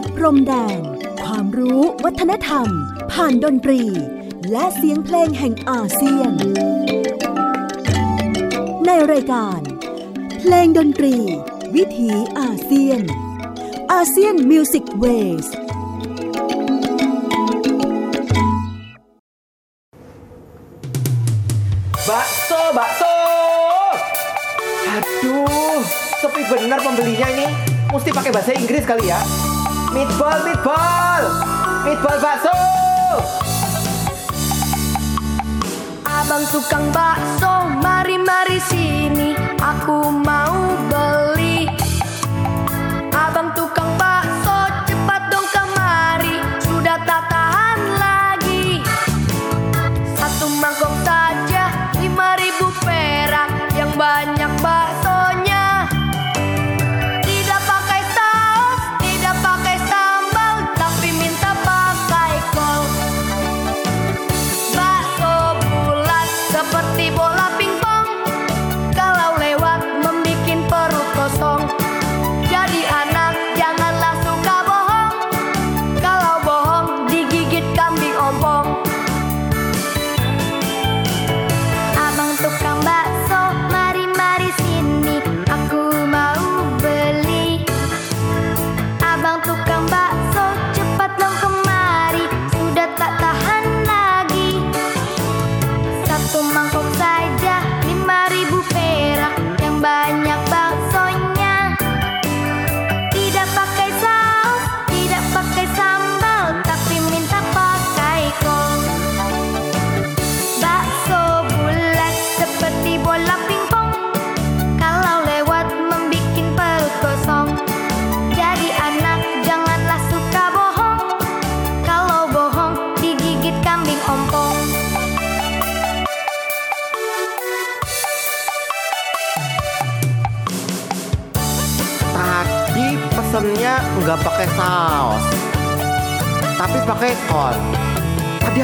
ดพรมแดน ความรู้วัฒนธรรม ผ่านดนตรี และเสียงเพลงแห่งอาเซียน ในรายการ เพลงดนตรี วิถีอาเซียน อาเซียนมิวสิกเวสบักโซบักโซ Aduh, sepi benar pembelinya ini. Mesti pakai bahasa Inggris kali ya. Meatball, meatball, meatball bakso. Abang tukang bakso, mari-mari sini, aku mau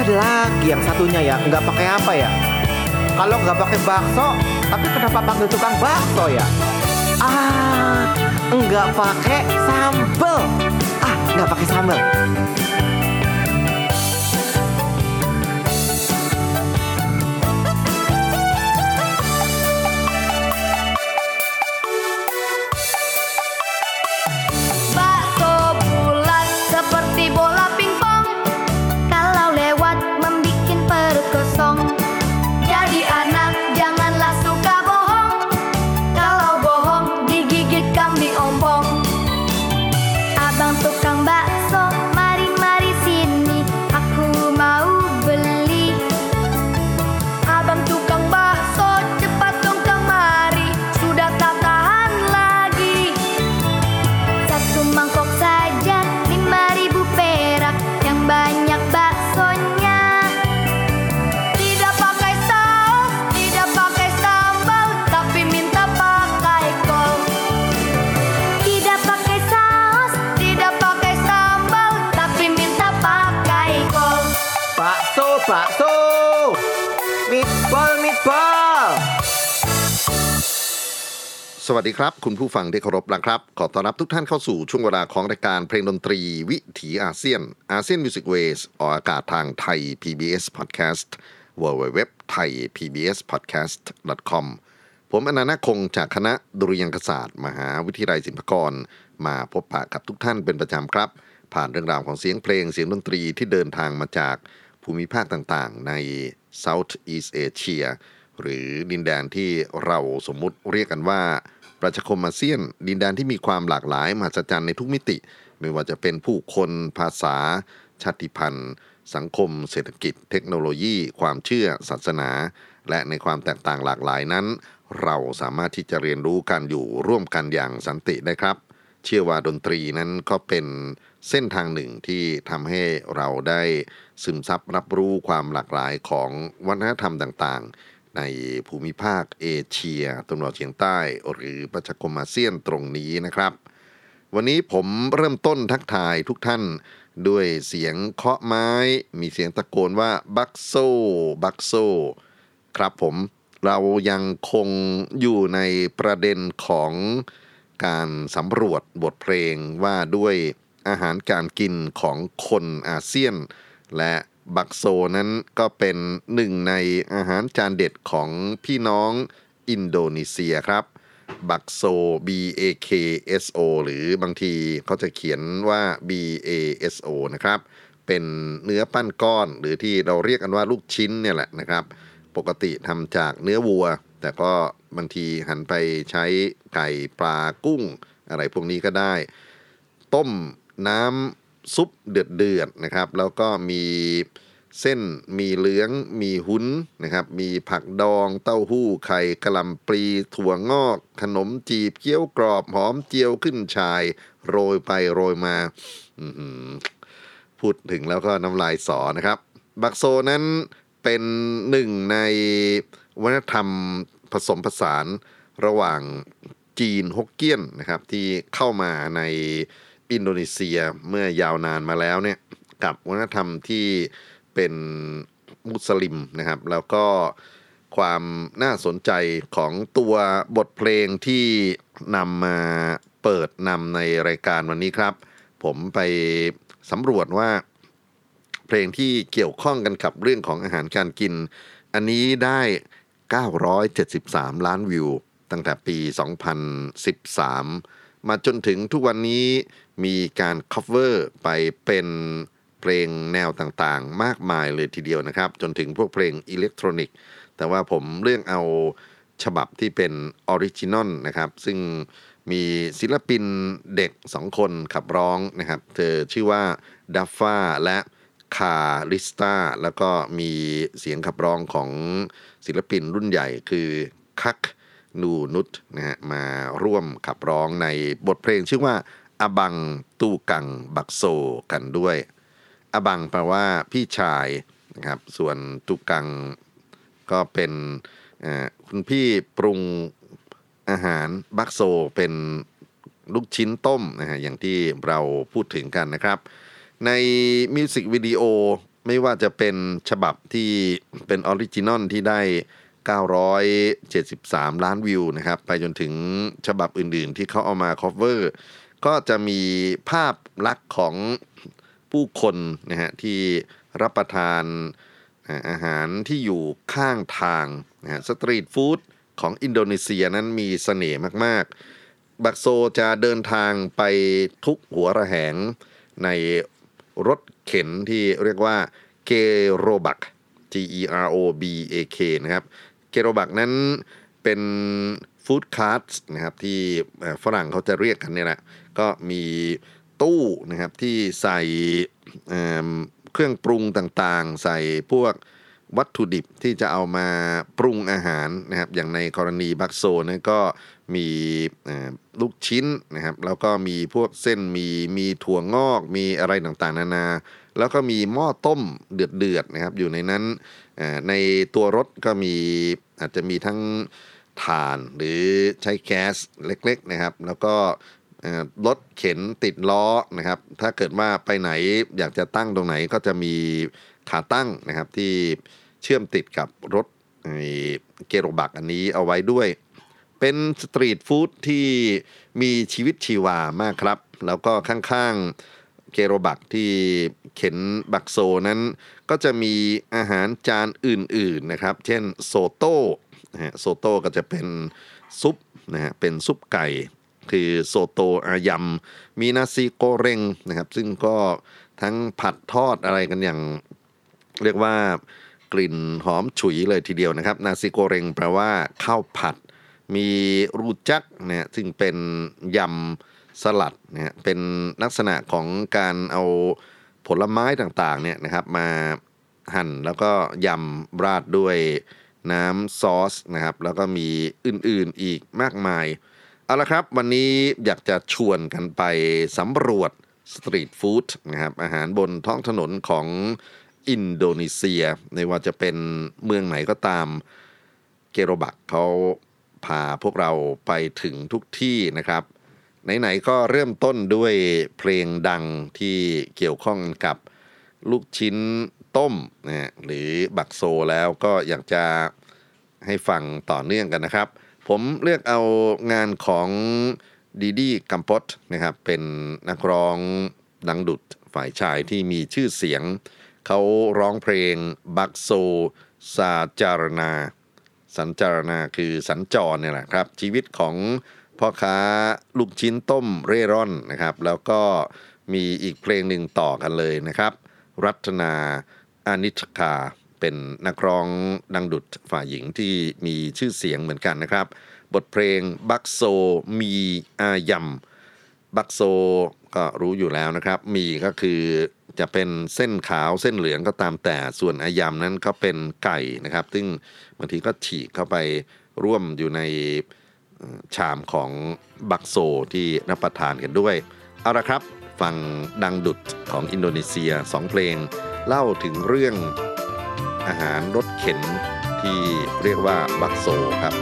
ada lagi yang satunya ya, nggak pakai apa ya? Kalau nggak pakai bakso, tapi kenapa panggil tukang bakso ya? Ah, nggak pakai sambel. Ah, nggak pakai sambel. สวัสดีครับ คุณผู้ฟังที่เคารพนะครับ ขอต้อนรับทุกท่านเข้าสู่ช่วงเวลาของรายการเพลงดนตรีวิถีอาเซียน ASEAN Music Ways ออกอากาศทางไทย PBS Podcast w w w t h a i PBS Podcast com ผมอานันท์ นาคคงจากคณะดุริยางคศาสตร์ มหาวิทยาลัยศิลปากร มาพบปะกับทุกท่านเป็นประจำครับ ผ่านเรื่องราวของเสียงเพลงเสียงดนตรีที่เดินทางมาจากภูมิภาคต่างๆ ใน South East Asia หรือดินแดนที่เราสมมุติเรียกกันว่า ประชาคมอาเซียน ดินแดนที่มีความหลากหลายมหัศจรรย์ในทุกมิติ ไม่ว่าจะเป็นผู้คนภาษา ชาติพันธุ์ สังคม เศรษฐกิจ เทคโนโลยี ความเชื่อ ศาสนา และในความแตกต่างหลากหลายนั้น เราสามารถที่จะเรียนรู้กันอยู่ร่วมกันอย่างสันติได้ครับ เชื่อว่าดนตรีนั้นก็เป็นเส้นทางหนึ่งที่ทำให้เราได้ซึมซับรับรู้ความหลากหลายของวัฒนธรรมต่างๆ ในภูมิภาคเอเชียตะวันออกเฉียงใต้ หรือประชาคมอาเซียนตรงนี้นะครับ วันนี้ผมเริ่มต้นทักทายทุกท่านด้วยเสียงเคาะไม้มีเสียงตะโกนว่าบักโซบักโซครับผมเรายังคงอยู่ในประเด็นของการสำรวจบทเพลงว่าด้วยอาหารการกินของคนอาเซียน และ บักโซนั้นก็เป็นหนึ่งในอาหารจานเด็ดของพี่น้องอินโดนีเซียครับ บักโซ B A K S O หรือบางทีเขาจะเขียนว่า B A S O นะครับ เป็นเนื้อปั้นก้อนหรือที่เราเรียกกันว่าลูกชิ้นเนี่ยแหละนะครับ ปกติทำจากเนื้อวัว แต่ก็บางทีหันไปใช้ไก่ปลากุ้ง อะไรพวกนี้ก็ได้ ต้มน้ำ ซุปเดือดๆนะครับ แล้วก็มีเส้นมีเหลือง มีหุ้นนะครับ มีผักดอง เต้าหู้ไข่กะหล่ำปลีถั่วงอก ขนมจีบเกี๊ยวกรอบหอมเจียวขึ้นชาย โรยไปโรยมาพูดถึงแล้วก็น้ำลายสอนะครับ บักโซนั้นเป็นหนึ่งในวัฒนธรรมผสมผสานระหว่างจีนฮกเกี้ยนนะครับที่เข้ามาใน อินโดนีเซียเมื่อยาวนานมาแล้วเนี่ยกับวัฒนธรรมที่เป็นมุสลิมนะครับ แล้วก็ความน่าสนใจของตัวบทเพลงที่นำมาเปิดนำในรายการวันนี้ครับ ผมไปสำรวจว่า เพลงที่เกี่ยวข้องกันกับเรื่องของอาหารการกิน อันนี้ได้ 973 ล้านวิว ตั้งแต่ปี 2013 มาจนถึงทุกวันนี้ มีการ cover ไปเป็นเพลงแนวต่างๆ มากมายเลยทีเดียวนะครับ จนถึงพวกเพลงอิเล็กทรอนิกส์ แต่ว่าผมเลือกเอาฉบับที่เป็น original นะครับ ซึ่งมีศิลปินเด็กสองคนขับร้องนะครับ เธอชื่อว่าดัฟฟาและคาริสตาแล้วก็มีเสียงขับร้องของศิลปินรุ่นใหญ่คือคักนูนุตนะฮะมาร่วมขับร้องในบทเพลงชื่อว่า อบังตูกัง บักโซกันด้วย อบังแปลว่าพี่ชายนะครับ ส่วนตุกังก็เป็นคุณพี่ปรุงอาหารบักโซเป็นลูกชิ้นต้มนะฮะอย่างที่เราพูดถึงกันนะครับ ในมิวสิกวิดีโอไม่ว่าจะเป็นฉบับที่เป็น original ที่ได้ 973 ล้านวิวนะครับ ไปจนถึงฉบับอื่นๆ ที่เขาเอามา cover ก็จะมีภาพลักษณ์ของผู้คนนะฮะที่รับประทานอาหารที่อยู่ข้างทางนะฮะสตรีทฟู้ดของอินโดนีเซียนั้นมีเสน่ห์มาก ๆ บักโซจะเดินทางไปทุกหัวระแหงในรถเข็นที่เรียกว่าเกโรบัก G E R O B A K นะครับ เกโรบักนั้นเป็น food cart นะครับที่ฝรั่งเขาจะเรียกกันเนี่ยแหละ ก็มีตู้นะครับที่ใส่เเครื่องปรุงต่างๆ ใส่พวกวัตถุดิบที่จะเอามาปรุงอาหารนะครับอย่างในกรณีบักโซนั้นก็มีลูกชิ้นนะครับแล้วก็มีพวกเส้นมีมีถั่วงอกมีอะไรต่างๆ นานา แล้วก็มีหม้อต้มเดือดๆนะครับอยู่ในนั้นในตัวรถก็มีอาจจะมีทั้งถ่านหรือใช้แก๊สเล็กๆนะครับ แล้วก็ รถเข็นติดล้อนะครับ ถ้าเกิดว่าไปไหนอยากจะตั้งตรงไหนก็จะมีขาตั้งนะครับที่เชื่อมติดกับรถเกโรบักอันนี้เอาไว้ด้วย เป็นสตรีทฟู้ดที่มีชีวิตชีวามากครับ แล้วก็ข้างๆเกโรบักที่เข็นบักโซนั้น ก็จะมีอาหารจานอื่นๆนะครับ เช่นโซโต้โซโต้ก็จะเป็นซุปนะฮะเป็นซุปไก่ คือโซโตอายำมีนาซีโกเรงนะครับ ซึ่งก็ทั้งผัดทอดอะไรกันอย่างเรียกว่ากลิ่นหอมฉุยเลยทีเดียวนะครับ นาซิโกเรงแปลว่าข้าวผัด มีรูจักเนี่ยซึ่งเป็นยำสลัดเนี่ยเป็นลักษณะของการเอาผลไม้ต่างๆเนี่ยนะครับมาหั่นแล้วก็ยำราดด้วยน้ำซอสนะครับ แล้วก็มีอื่นๆอีกมากมาย เอาละครับ วันนี้อยากจะชวนกันไปสำรวจสตรีทฟู้ดนะครับอาหารบนท้องถนนของอินโดนีเซียไม่ว่าจะเป็นเมืองไหนก็ตามเกโรบักเขาพาพวกเราไปถึงทุกที่นะครับ ไหนๆก็เริ่มต้นด้วยเพลงดังที่เกี่ยวข้องกับลูกชิ้นต้มนะฮะหรือบักโซแล้วก็อยากจะให้ฟังต่อเนื่องกันนะครับ ผมเลือกเอางานของดีดีกัมปตนะครับเป็นนักร้องดังดุดฝ่ายชายที่มีชื่อเสียง เขาร้องเพลงบักโซซาจารนาสัญจารณาคือสัญจรเนี่ยแหละครับ ชีวิตของพ่อค้าลูกชิ้นต้มเร่ร่อนนะครับ แล้วก็มีอีกเพลงหนึ่งต่อกันเลยนะครับ รัตนาอานิชคา เป็นนักร้องดังดุดฝ่ายหญิงที่มีชื่อเสียงเหมือนกันนะครับ บทเพลงบักโซมีอายัมบักโซก็รู้อยู่แล้วนะครับ มีก็คือจะเป็นเส้นขาวเส้นเหลืองก็ตามแต่ส่วนอายำนั้นก็เป็นไก่นะครับ ซึ่งบางทีก็ฉีกเข้าไปร่วมอยู่ในชามของบักโซที่รับประทานกันด้วย เอาละครับ ฟังดังดุดของอินโดนีเซียสองเพลง เล่าถึงเรื่อง อาหารรสเข็นที่เรียกว่าบักโซครับ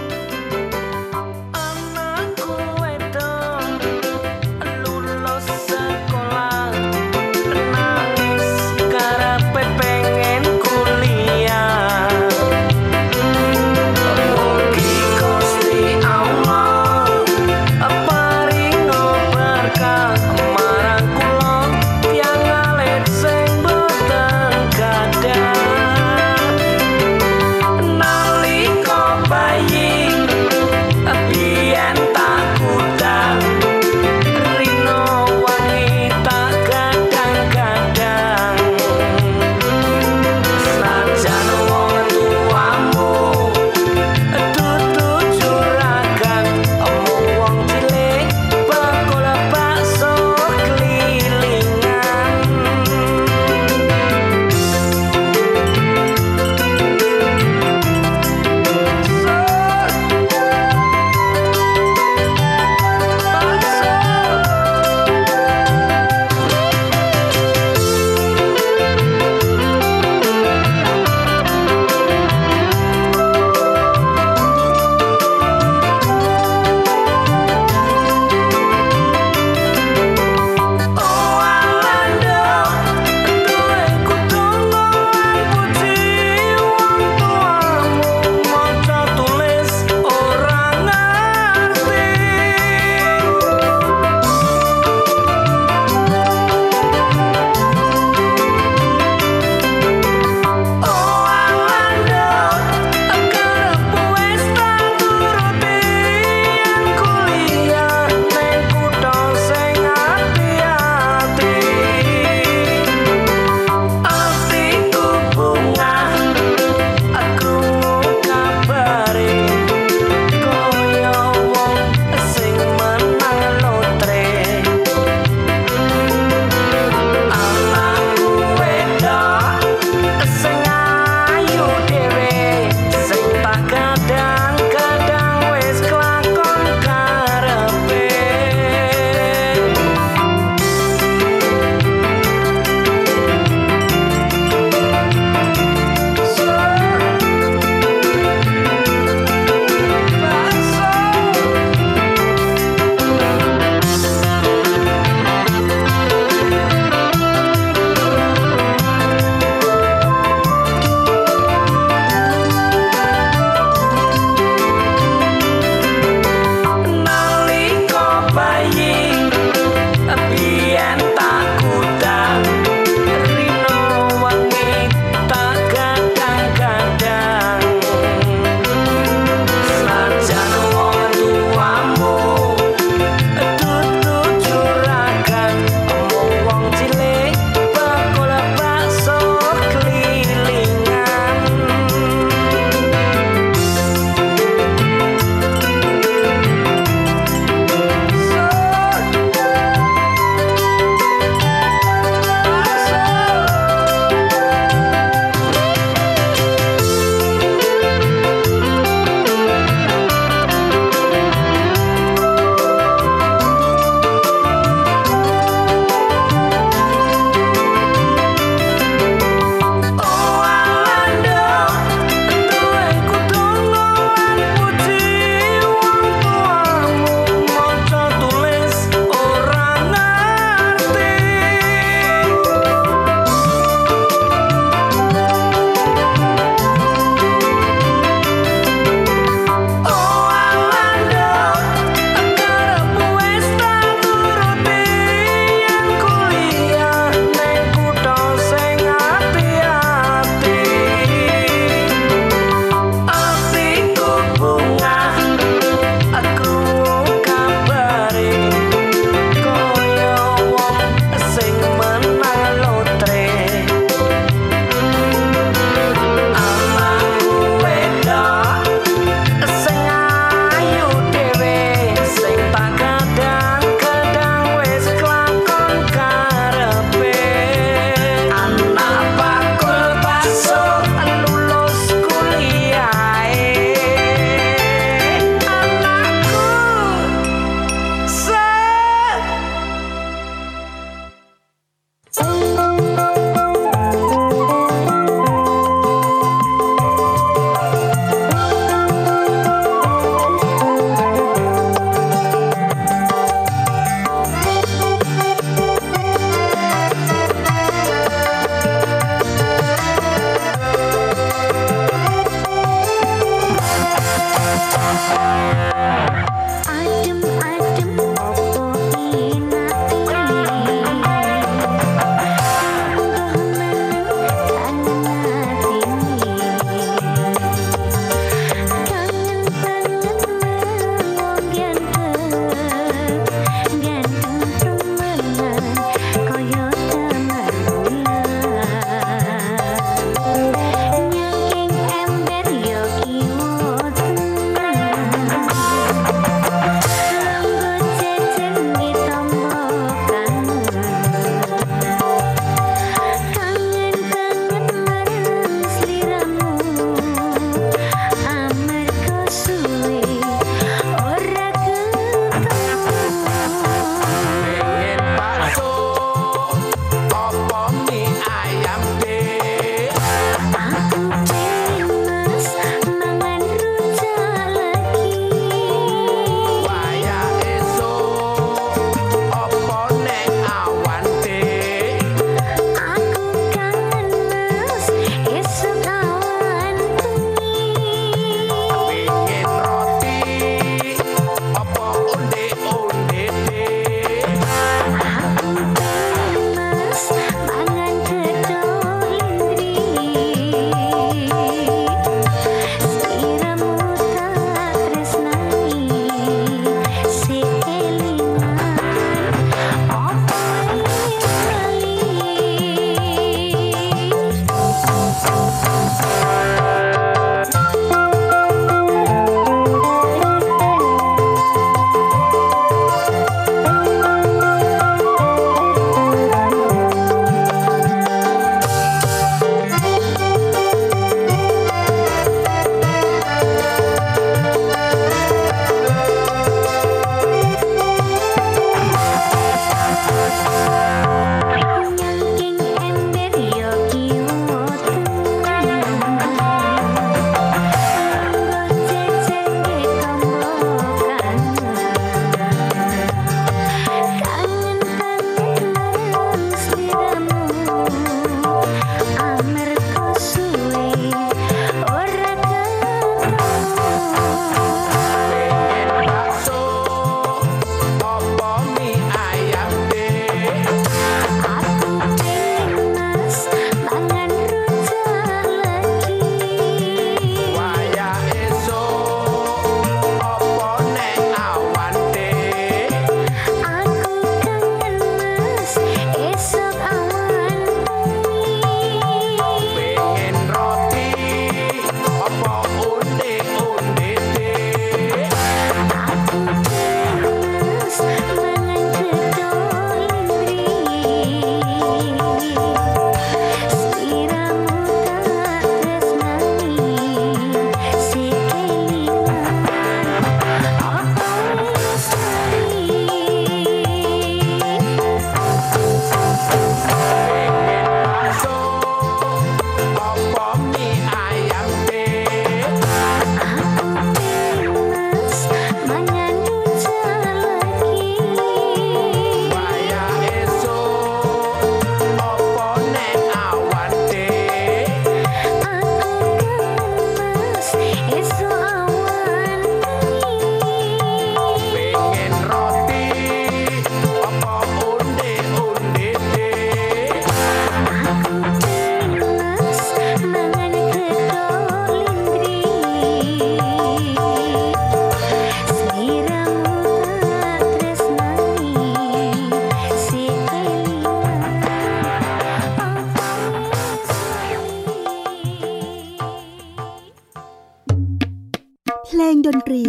งดนตรี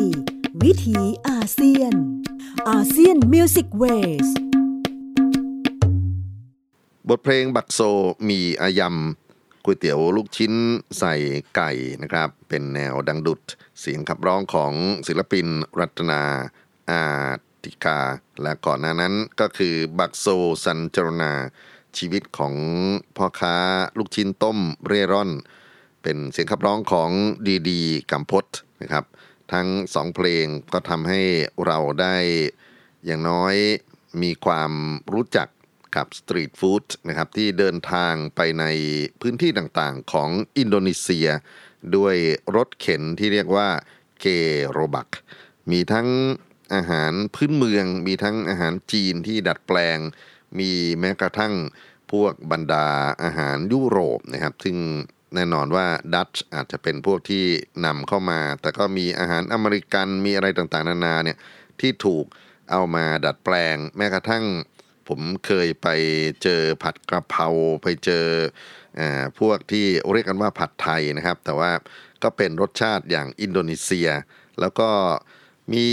วิถีอาเซียน ASEAN Music Waysบทเพลงบักโซมีอายำก๋วยเตี๋ยวลูกชิ้นใส่ไก่นะครับ เป็นแนวดังดุดเสียงขับร้องของศิลปินรัตนาอาติกา และก่อนหน้านั้นก็คือบักโซสันจรณาชีวิตของพ่อค้าลูกชิ้นต้มเร่ร่อน เป็นเสียงขับร้องของดีดีกัมพศนะครับ ทั้งสองเพลงก็ทำให้เราได้อย่างน้อยมีความรู้จักกับสตรีทฟู้ดนะครับที่เดินทางไปในพื้นที่ต่างๆของอินโดนีเซีย ด้วยรถเข็นที่เรียกว่าเกโรบัก มีทั้งอาหารพื้นเมือง มีทั้งอาหารจีนที่ดัดแปลง มีแม้กระทั่งพวกบรรดาอาหารยุโรปนะครับ ซึ่ง แน่นอนว่าดัตช์อาจจะเป็นพวกที่นำเข้ามา แต่ก็มีอาหารอเมริกันมีอะไรต่างๆ นานาเนี่ยที่ถูกเอามาดัดแปลง แม้กระทั่งผมเคยไปเจอผัดกระเพราไปเจออาพวกที่เรียกกันว่าผัดไทยนะครับ แต่ว่าก็เป็นรสชาติอย่างอินโดนีเซีย แล้วก็มี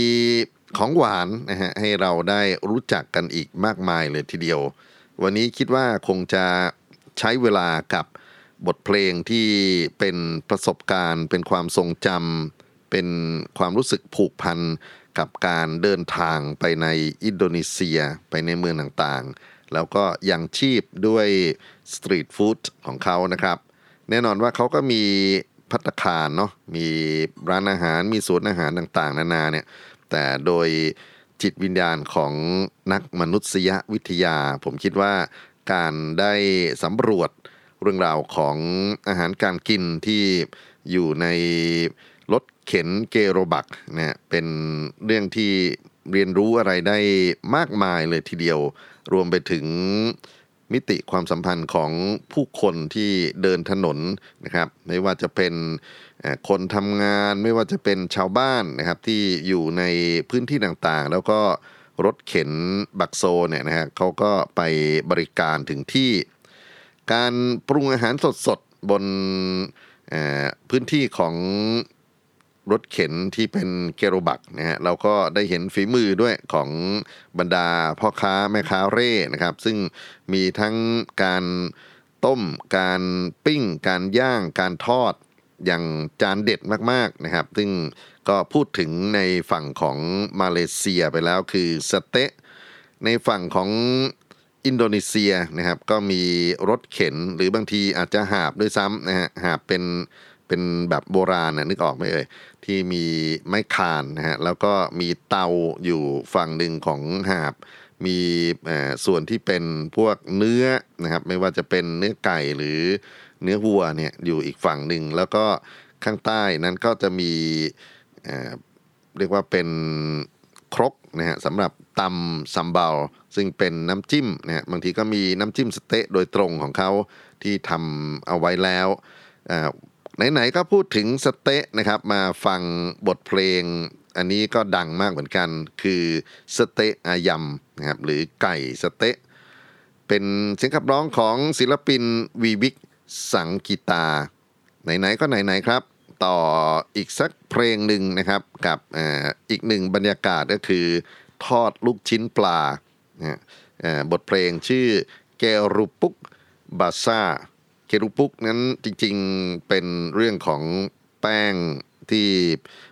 ของหวานนะฮะให้เราได้รู้จักกันอีกมากมายเลยทีเดียว วันนี้คิดว่าคงจะใช้เวลากับ บทเพลงที่เป็นประสบการณ์ เป็นความทรงจำเป็นความรู้สึกผูกพันกับการเดินทางไปในอินโดนีเซียไปในเมืองต่างๆ แล้วก็ยังชีพด้วยสตรีทฟู้ดของเขานะครับ แน่นอนว่าเขาก็มีพัตคารเนาะมีร้านอาหารมีสวนอาหารต่างๆ นานาเนี่ยแต่โดยจิตวิญญาณของนักมนุษยวิทยา ผมคิดว่าการได้สำรวจ เรื่องราวของอาหารการกินที่อยู่ในรถเข็นเกโรบักเนี่ยเป็นเรื่องที่เรียนรู้อะไรได้มากมายเลยทีเดียว รวมไปถึงมิติความสัมพันธ์ของผู้คนที่เดินถนนนะครับ ไม่ว่าจะเป็นคนทำงานไม่ว่าจะเป็นชาวบ้านนะครับที่อยู่ในพื้นที่ต่างๆ แล้วก็รถเข็นบักโซเนี่ยนะฮะเขาก็ไปบริการถึงที่ การปรุงอาหารสดๆ บนพื้นที่ของรถเข็นที่เป็นเกโรบักนะฮะเราก็ได้เห็นฝีมือด้วยของบรรดาพ่อค้าแม่ค้าเร่นะครับ ซึ่งมีทั้งการต้ม การปิ้ง การย่าง การทอดอย่างจานเด็ดมากๆนะครับ ซึ่งก็พูดถึงในฝั่งของมาเลเซียไปแล้วคือสเต๊ะในฝั่งของ อินโดนีเซียนะครับก็มีรถเข็นหรือบางทีอาจจะหาบด้วยซ้ำนะฮะหาบเป็นเป็นแบบโบราณนะนึกออกไหมเอ่ยที่มีไม้คานนะฮะแล้วก็มีเตาอยู่ฝั่งหนึ่งของหาบ มีเออส่วนที่เป็นพวกเนื้อนะครับไม่ว่าจะเป็นเนื้อไก่หรือเนื้อวัวเนี่ยอยู่อีกฝั่งหนึ่งแล้วก็ข้างใต้นั้นก็จะมีเออเรียกว่าเป็นครกนะฮะสำหรับ ตำซัมเบาซึ่งเป็นน้ำจิ้มนะบางทีก็มีน้ำจิ้มสเต๊ะโดยตรงของเขาที่ทำเอาไว้แล้วอ่าไหนๆก็พูดถึงสเต๊ะนะครับมาฟังบทเพลง อันนี้ก็ดังมากเหมือนกัน คือสเต๊ะอายำนะครับหรือไก่สเต๊ะเป็นเสียงขับร้องของศิลปินวีวิกสังกีตา ไหนๆก็ไหนๆครับ ต่ออีกสักเพลงหนึ่งนะครับกับอ่ออีกหนึ่งบรรยากาศก็คือ ทอดลูกชิ้นปลานะฮะเอ่อบทเพลงชื่อเกรุปุกบาซาเกรุปุกนั้นจริงๆเป็นเรื่องของแป้งที่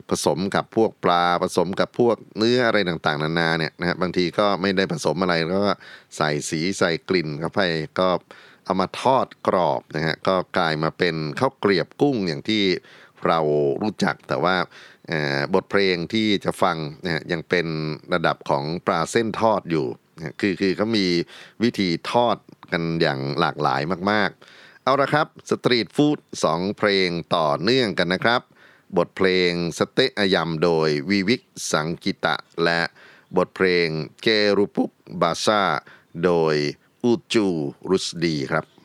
ผสมกับพวกปลาผสมกับพวกเนื้ออะไรต่างๆ นานาเนี่ยนะฮะบางทีก็ไม่ได้ผสมอะไรแล้วก็ใส่สีใส่กลิ่นเข้าไปก็เอามาทอดกรอบนะฮะก็กลายมาเป็นข้าวเกรียบกุ้งอย่างที่เรารู้จักแต่ว่า บทเพลงที่จะฟังนะยังเป็นระดับของปลาเส้นทอดอยู่นะคือคือเขามีวิธีทอดกันอย่างหลากหลายมากๆ เอาละครับสตรีทฟู้ดสองเพลงต่อเนื่องกันนะครับ บทเพลงสเตะอายำโดยวีวิกสังกิตะ และบทเพลงเกรุปุกบาซาโดยอูจูรุสดีครับ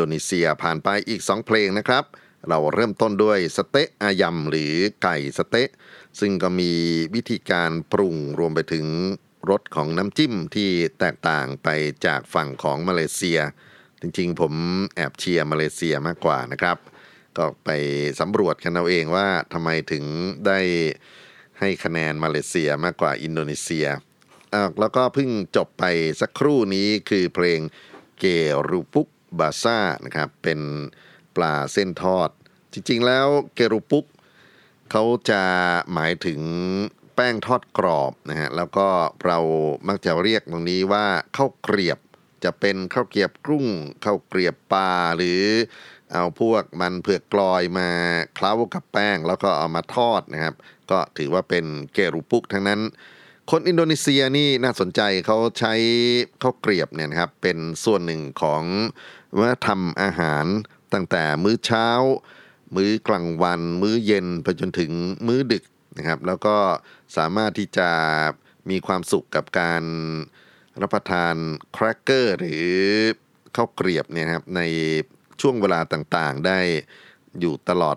โดนีเซียผ่านไปอีก 2 เพลงนะครับ เราเริ่มต้นด้วยสเต๊ะอายำหรือไก่สเต๊ะ ซึ่งก็มีวิธีการปรุงรวมไปถึงรสของน้ำจิ้มที่แตกต่างไปจากฝั่งของมาเลเซีย จริงๆ ผมแอบเชียร์มาเลเซียมากกว่านะครับ ก็ไปสำรวจกันเอาเองว่าทำไมถึงได้ให้คะแนนมาเลเซียมากกว่าอินโดนีเซียแล้วก็เพิ่งจบไปสักครู่นี้คือเพลงเกรูปุก บาซ่านะครับเป็นปลาเส้นทอด จริงๆแล้วเกรูปุกเขาจะหมายถึงแป้งทอดกรอบนะฮะแล้วก็เรามักจะเรียกตรงนี้ว่าข้าวเกรียบจะเป็นข้าวเกรียบกุ้งข้าวเกรียบปลาหรือเอาพวกมันเผือกกลอยมาเคล้ากับแป้ง แล้วก็เอามาทอดนะครับ ก็ถือว่าเป็นเกรุปุกทั้งนั้น คนอินโดนีเซียนี่น่าสนใจเขาใช้ข้าวเกรียบเนี่ยนะครับเป็นส่วนหนึ่งของวัฒนธรรมอาหารตั้งแต่มื้อเช้า มื้อกลางวัน มื้อเย็นไปจนถึงมื้อดึกนะครับ แล้วก็สามารถที่จะมีความสุขกับการรับประทานแครกเกอร์หรือข้าวเกรียบเนี่ยครับในช่วงเวลาต่างๆ ได้อยู่ตลอด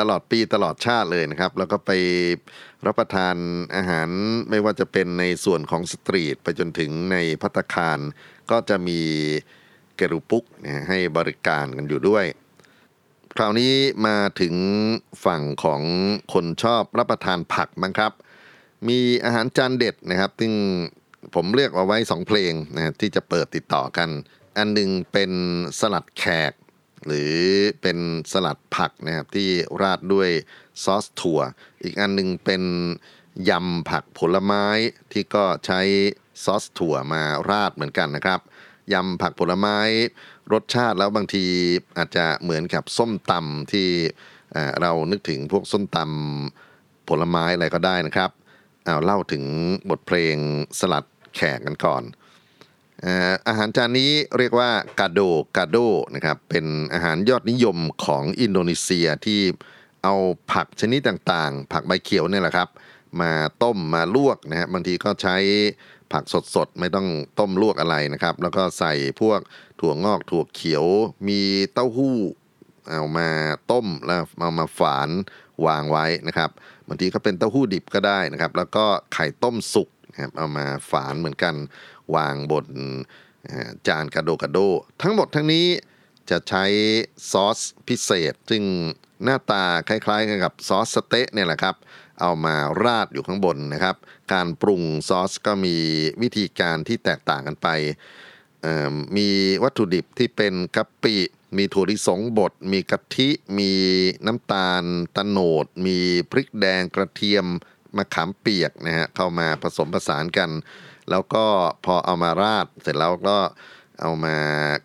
ตลอดปีตลอดชาติเลยนะครับ แล้วก็ไปรับประทานอาหารไม่ว่าจะเป็นในส่วนของสตรีท ไปจนถึงในพัตคาร ก็จะมีเกรุปุกให้บริการกันอยู่ด้วย คราวนี้มาถึงฝั่งของคนชอบรับประทานผักบ้างครับ มีอาหารจานเด็ดนะครับ ซึ่งผมเลือกเอาไว้สองเพลงนะที่จะเปิดติดต่อกัน อันหนึงเป็นสลัดแขก หรือเป็นสลัดผักนะครับที่ราดด้วยซอสถั่ว อีกอันหนึงเป็นยำผักผลไม้ที่ก็ใช้ซอสถั่วมาราดเหมือนกันนะครับยำผักผลไม้รสชาติแล้วบางทีอาจจะเหมือนกับส้มตำที่เอ่อเรานึกถึงพวกส้มตำผลไม้อะไรก็ได้นะครับเอาเล่าถึงบทเพลงสลัดแขกกันก่อน อาหารจานนี้เรียกว่ากาโดกาโดนะครับเป็นอาหารยอดนิยมของอินโดนีเซียที่เอาผักชนิดต่างๆ ผักใบเขียวเนี่ยแหละครับ มาต้มมาลวกนะฮะบางทีก็ใช้ผักสดๆ ไม่ต้องต้มลวกอะไรนะครับ แล้วก็ใส่พวกถั่วงอกถั่วเขียวมีเต้าหู้เอามาต้มแล้วเอามาฝานวางไว้นะครับบางทีก็เป็นเต้าหู้ดิบก็ได้นะครับ แล้วก็ไข่ต้มสุกนะครับเอามาฝานเหมือนกัน วางบนจานกระโดกระโด ทั้งหมดทั้งนี้จะใช้ซอสพิเศษ ซึ่งหน้าตาคล้ายๆกันกับซอสสเต๊ะเนี่ยแหละครับ เอามาราดอยู่ข้างบนนะครับ การปรุงซอสก็มีวิธีการที่แตกต่างกันไป มีวัตถุดิบที่เป็นกะปิ มีถั่วลิสงบด มีกะทิ มีน้ำตาลตะโนด มีพริกแดงกระเทียมมะขามเปียกนะฮะเข้ามาผสมผสานกัน แล้วก็พอเอามาราดเสร็จแล้วก็เอามา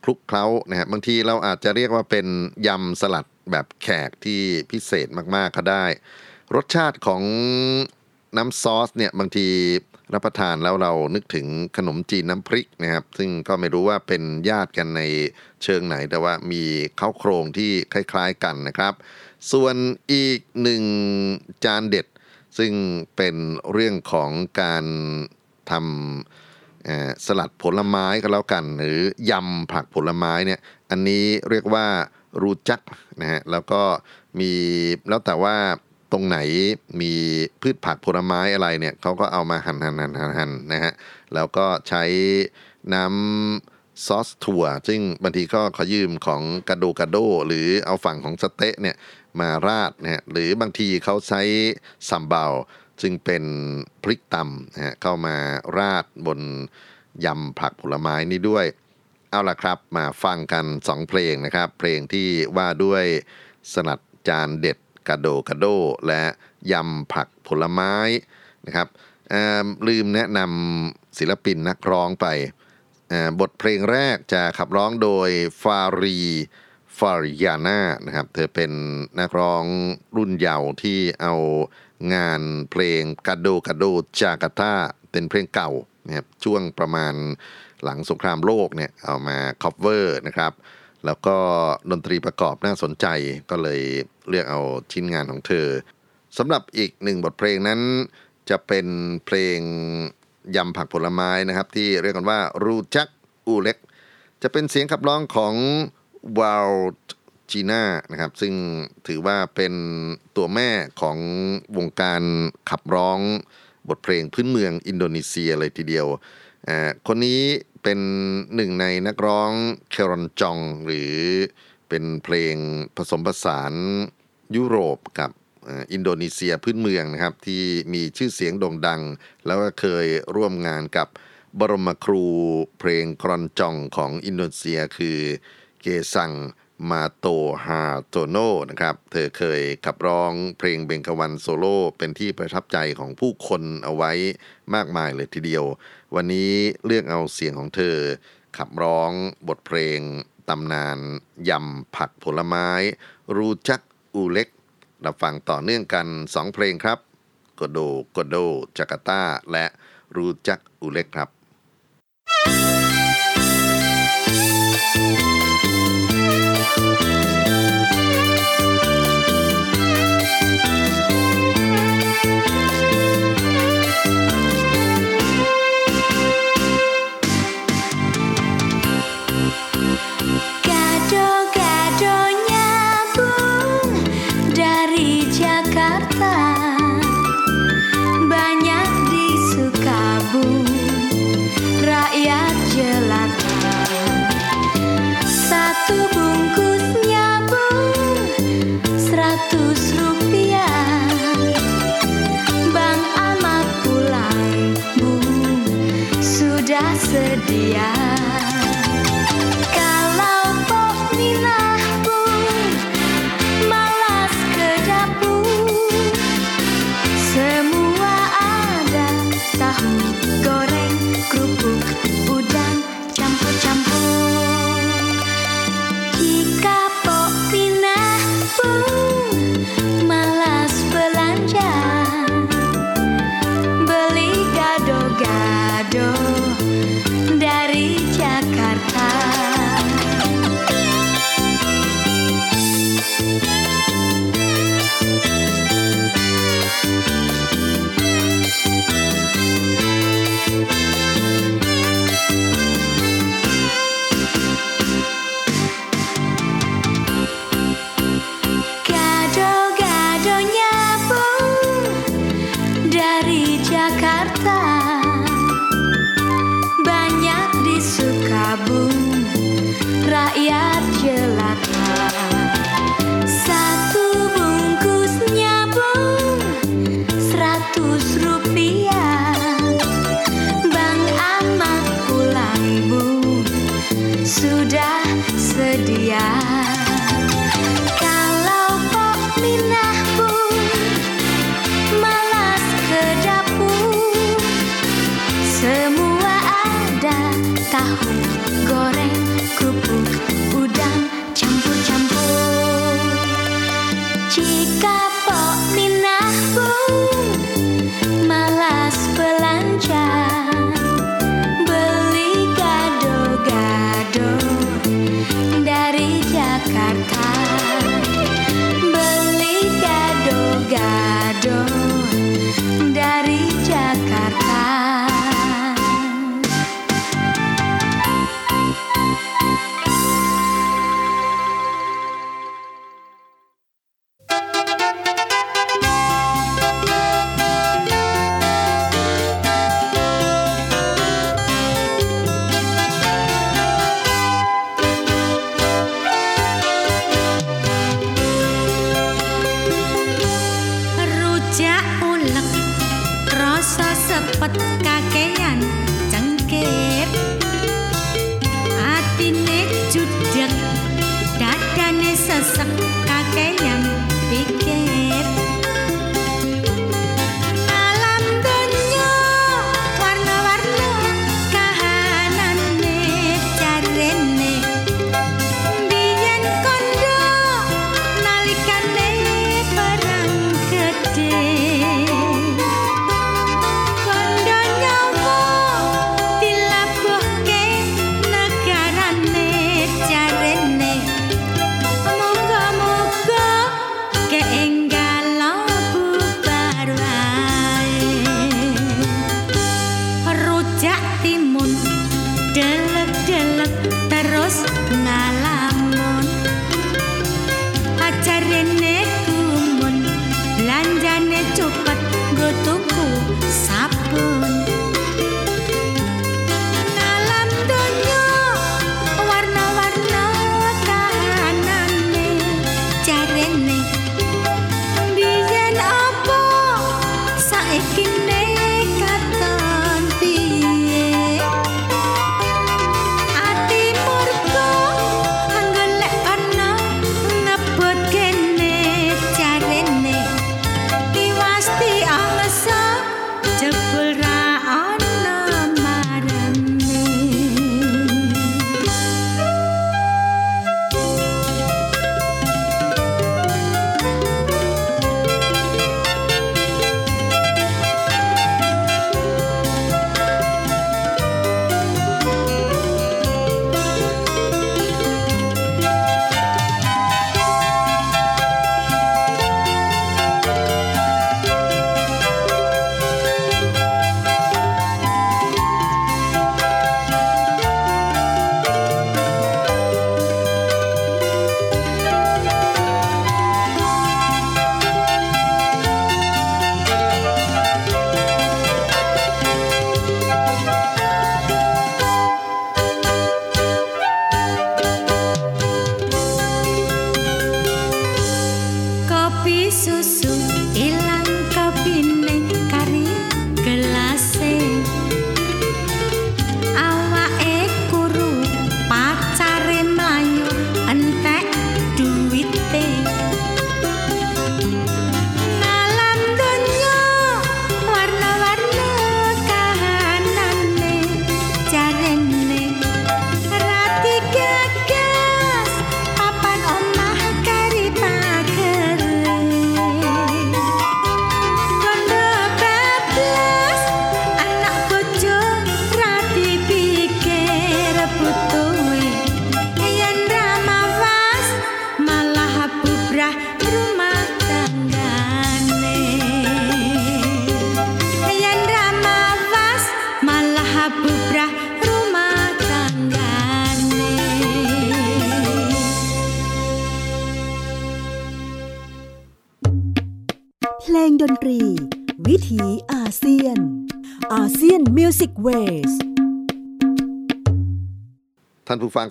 คลุกเคล้านะฮะบางทีเราอาจจะเรียกว่าเป็นยำสลัดแบบแขกที่พิเศษมากๆก็ได้ รสชาติของน้ำซอสเนี่ยบางทีรับประทานแล้วเรานึกถึงขนมจีนน้ำพริกนะครับ ซึ่งก็ไม่รู้ว่าเป็นญาติกันในเชิงไหน แต่ว่ามีข้าวโครงที่คล้ายๆกันนะครับ ส่วนอีกหนึ่งจานเด็ด ซึ่งเป็นเรื่องของการ ทำสลัดผลไม้ก็แล้วกัน หรือยำผักผลไม้เนี่ยอันนี้เรียกว่ารูจักนะฮะแล้วก็มีแล้วแต่ว่าตรงไหนมีพืชผักผลไม้อะไรเนี่ยเขาก็เอามาหั่นหั่นหั่นหั่นหั่นนะฮะแล้วก็ใช้น้ำซอสถั่ว ซึ่งบางทีก็ขอยืมของกระโดกระโด หรือเอาฝั่งของสเต๊ะเนี่ยมาราดนะฮะหรือบางทีเขาใช้ซัมเบา ซึ่งเป็นพริกตำนะฮะเข้ามาราดบนยำผักผลไม้นี้ด้วย เอาละครับมาฟังกันสองเพลงนะครับ เพลงที่ว่าด้วยสลัดจานเด็ดกระโดกระโด และยำผักผลไม้นะครับลืมแนะนำศิลปินนักร้องไป บทเพลงแรกจะขับร้องโดยฟารีฟาริยาน่านะครับ เธอเป็นนักร้องรุ่นเยาว์ที่เอา งานเพลงกาโดกาโดจากาตาเป็นเพลงเก่านะครับช่วงประมาณหลังสงครามโลกเนี่ยเอามา cover นะครับ แล้วก็ดนตรีประกอบน่าสนใจก็เลยเลือกเอาชิ้นงานของเธอสำหรับอีกหนึ่งบทเพลงนั้นจะเป็นเพลงยำผักผลไม้นะครับ ที่เรียกกันว่ารูจักอูเล็ก จะเป็นเสียงขับร้องของวาล จีน่านะครับซึ่งถือว่าเป็นตัวแม่ของวงการขับร้องบทเพลงพื้นเมืองอินโดนีเซียเลยทีเดียว คนนี้เป็นหนึ่งในนักร้องครอนจอง หรือเป็นเพลงผสมผสานยุโรปกับอินโดนีเซียพื้นเมืองนะครับ ที่มีชื่อเสียงโด่งดัง แล้วก็เคยร่วมงานกับบรมครูเพลงครอนจองของอินโดนีเซียคือเกซัง มาโตฮาโตโนนะครับ เธอเคยขับร้องเพลงเบงกวันโซโล่เป็นที่ประทับใจของผู้คนเอาไว้มากมายเลยทีเดียว วันนี้เลือกเอาเสียงของเธอ ขับร้องบทเพลงตำนานยำผักผลไม้ รูจักอูเล็กรับฟังต่อเนื่องกัน 2 เพลงครับกโดโกโดจาการ์ตาและรูจักอูเล็กครับ Gado-gado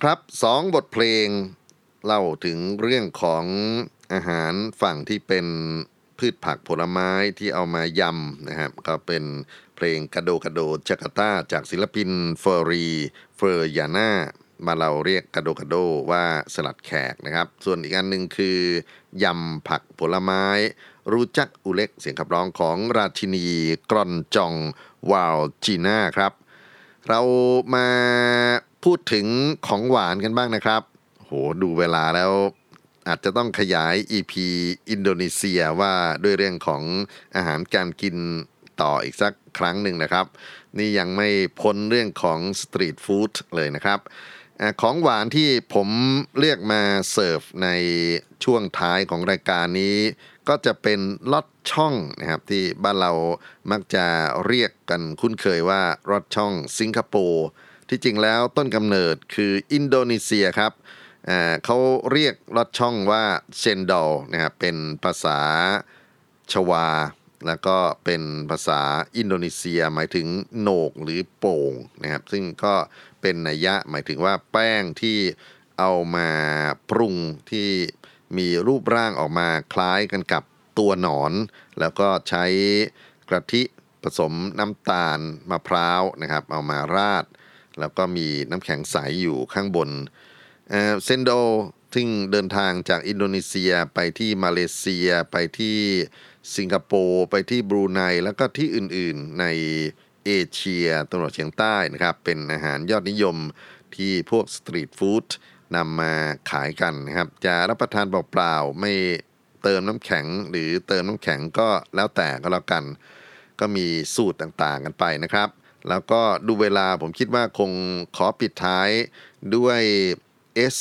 ครับสองบทเพลงเล่าถึงเรื่องของอาหารฝั่งที่เป็นพืชผักผลไม้ที่เอามายำนะครับก็เป็นเพลงกระโดกระโดจาการ์ตาจากศิลปินเฟอร์รีเฟอร์ยาน่ามาเราเรียกกระโดกระโดว่าสลัดแขกนะครับ ส่วนอีกอันหนึ่งคือยำผักผลไม้ รู้จักอุเล็กเสียงขับร้องของราชินีกรอนจองวาวจีน่าครับ เรามา พูดถึงของหวานกันบ้างนะครับ โหดูเวลาแล้วอาจจะต้องขยาย EP อินโดนีเซียว่าด้วยเรื่องของอาหารการกินต่ออีกสักครั้งหนึ่งนะครับ นี่ยังไม่พ้นเรื่องของสตรีทฟู้ดเลยนะครับของหวานที่ผมเรียกมาเสิร์ฟในช่วงท้ายของรายการนี้ ก็จะเป็นลอดช่องนะครับที่บ้านเรามักจะเรียกกันคุ้นเคยว่าลอดช่องสิงคโปร์ ที่จริงแล้วต้นกำเนิดคืออินโดนีเซียครับเขาเรียกลอดช่องว่าเซนดอลนะครับเป็นภาษาชวา แล้วก็เป็นภาษาอินโดนีเซียหมายถึงโหนกหรือโป่งนะครับซึ่งก็เป็นนัยยะหมายถึงว่าแป้งที่เอามาปรุงที่มีรูปร่างออกมาคล้ายกันกับตัวหนอน แล้วก็ใช้กะทิผสมน้ำตาลมะพร้าวนะครับ เอามาราด แล้วก็มีน้ำแข็งใสอยู่ข้างบนเอ่อเซนโดซึ่งเดินทางจากอินโดนีเซียไปที่มาเลเซีย ไปที่สิงคโปร์ ไปที่บรูไน แล้วก็ที่อื่นๆในเอเชียตะวันออกเฉียงใต้นะครับ เป็นอาหารยอดนิยมที่พวกสตรีทฟู้ดนำมาขายกันนะครับ จะรับประทานเปล่าๆ ไม่เติมน้ำแข็งหรือเติมน้ำแข็งก็แล้วแต่ก็แล้วกัน ก็มีสูตรต่างๆกันไปนะครับ แล้วก็ดูเวลาผมคิดว่าคงขอปิดท้ายด้วย S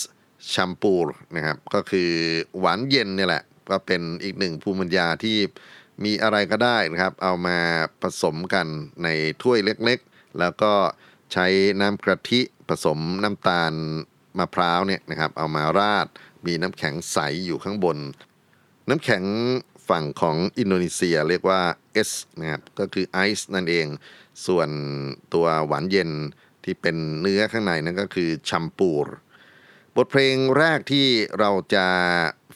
แชมพูนะครับ ก็คือหวานเย็นนี่แหละ ก็เป็นอีกหนึ่งภูมิปัญญาที่มีอะไรก็ได้นะครับ เอามาผสมกันในถ้วยเล็กๆ แล้วก็ใช้น้ำกะทิผสมน้ำตาลมะพร้าวเนี่ยนะครับ เอามาราดมีน้ำแข็งใสอยู่ข้างบน น้ำแข็ง ฝั่งของอินโดนีเซียเรียกว่า S นะครับก็คือไอซ์นั่นเอง ส่วนตัวหวานเย็นที่เป็นเนื้อข้างในนั่นก็คือชัมปูร บทเพลงแรกที่เราจะ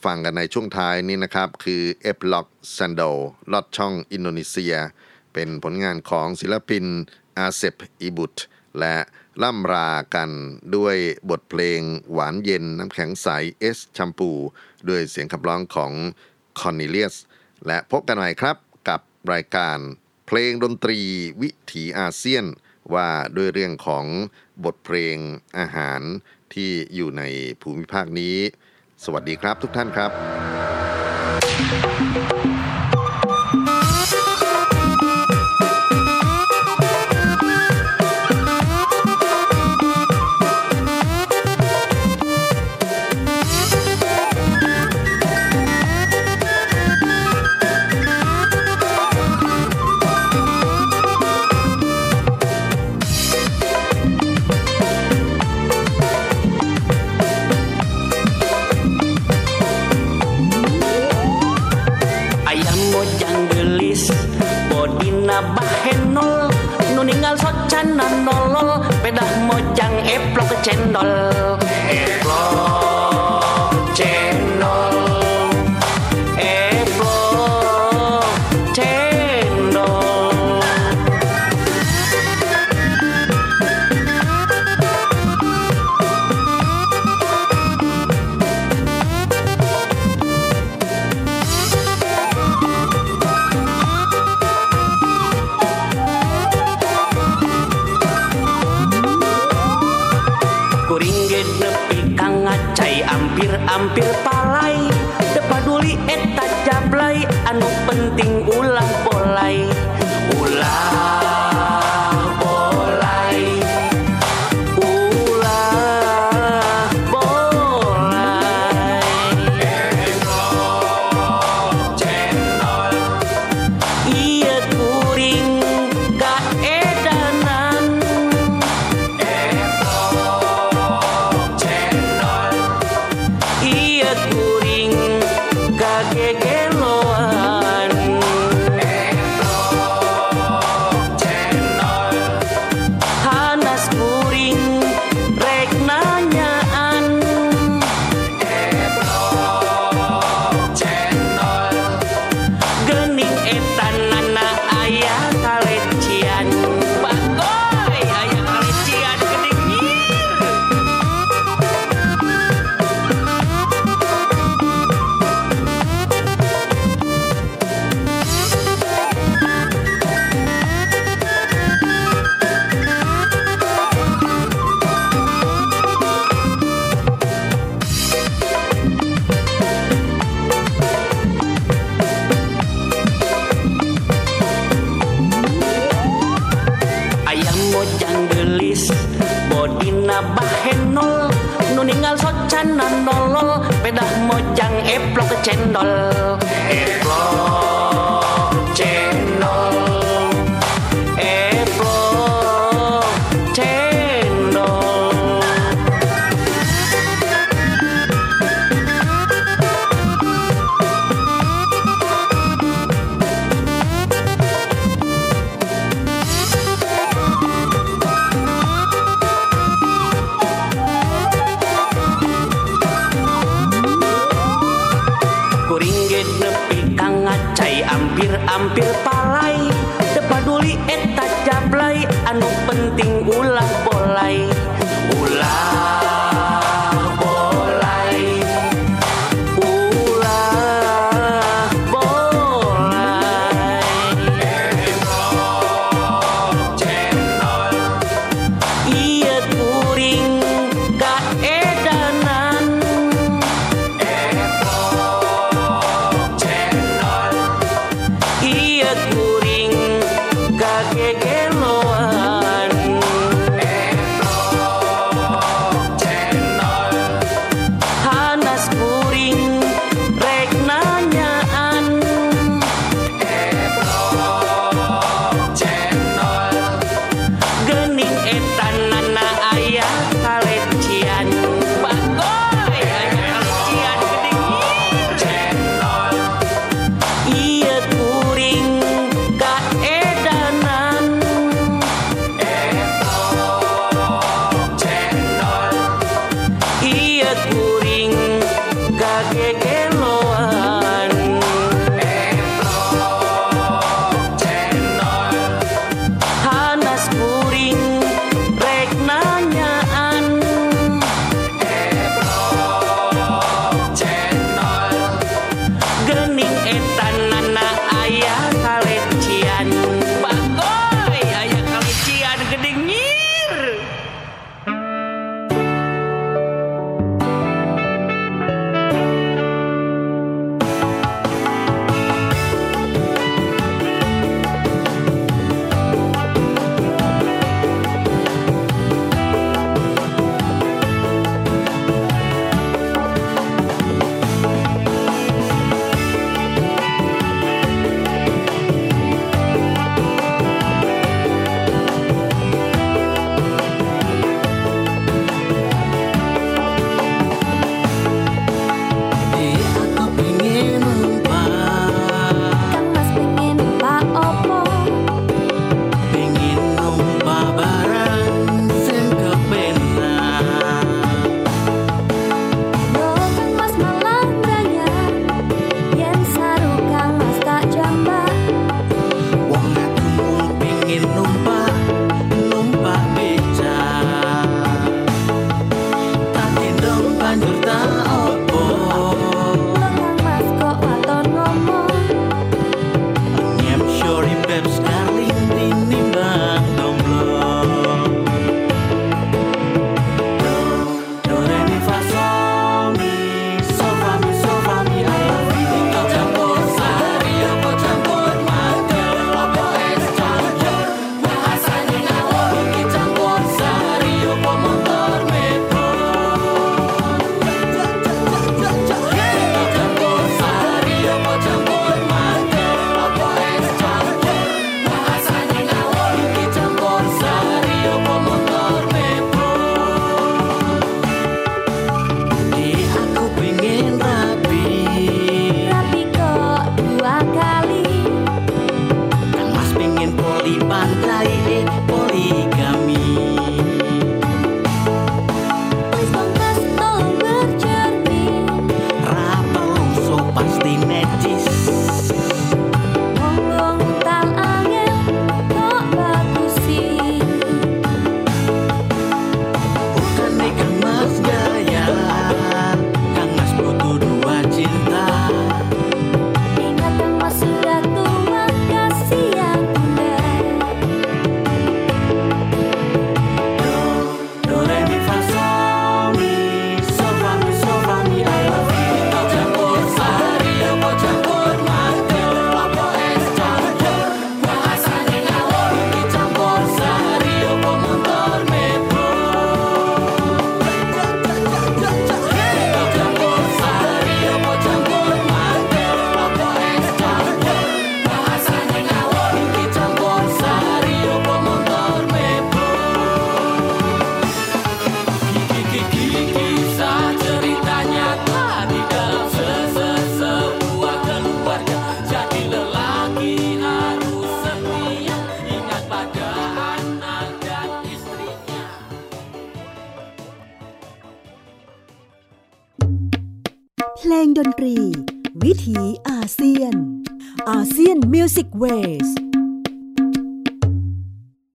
ฟังกันในช่วงท้ายนี้นะครับ คือ e p l o g s a n d o ลอดช่องอินโดนีเซีย เป็นผลงานของศิลปินอาเซปอีบุตและล่ำรากันด้วยบทเพลงหวานเย็นน้ำแข็งใสเอสชัมพูด้วยเสียงขับร้องของ คอนเนเลียส และพบกันใหม่ครับกับรายการเพลงดนตรีวิถีอาเซียน ว่าด้วยเรื่องของบทเพลงอาหารที่อยู่ในภูมิภาคนี้ สวัสดีครับทุกท่านครับ លសុតចាន់ដល់ពេលដោះមកចាំងអេប្លុកចេនដល់អេប្លុក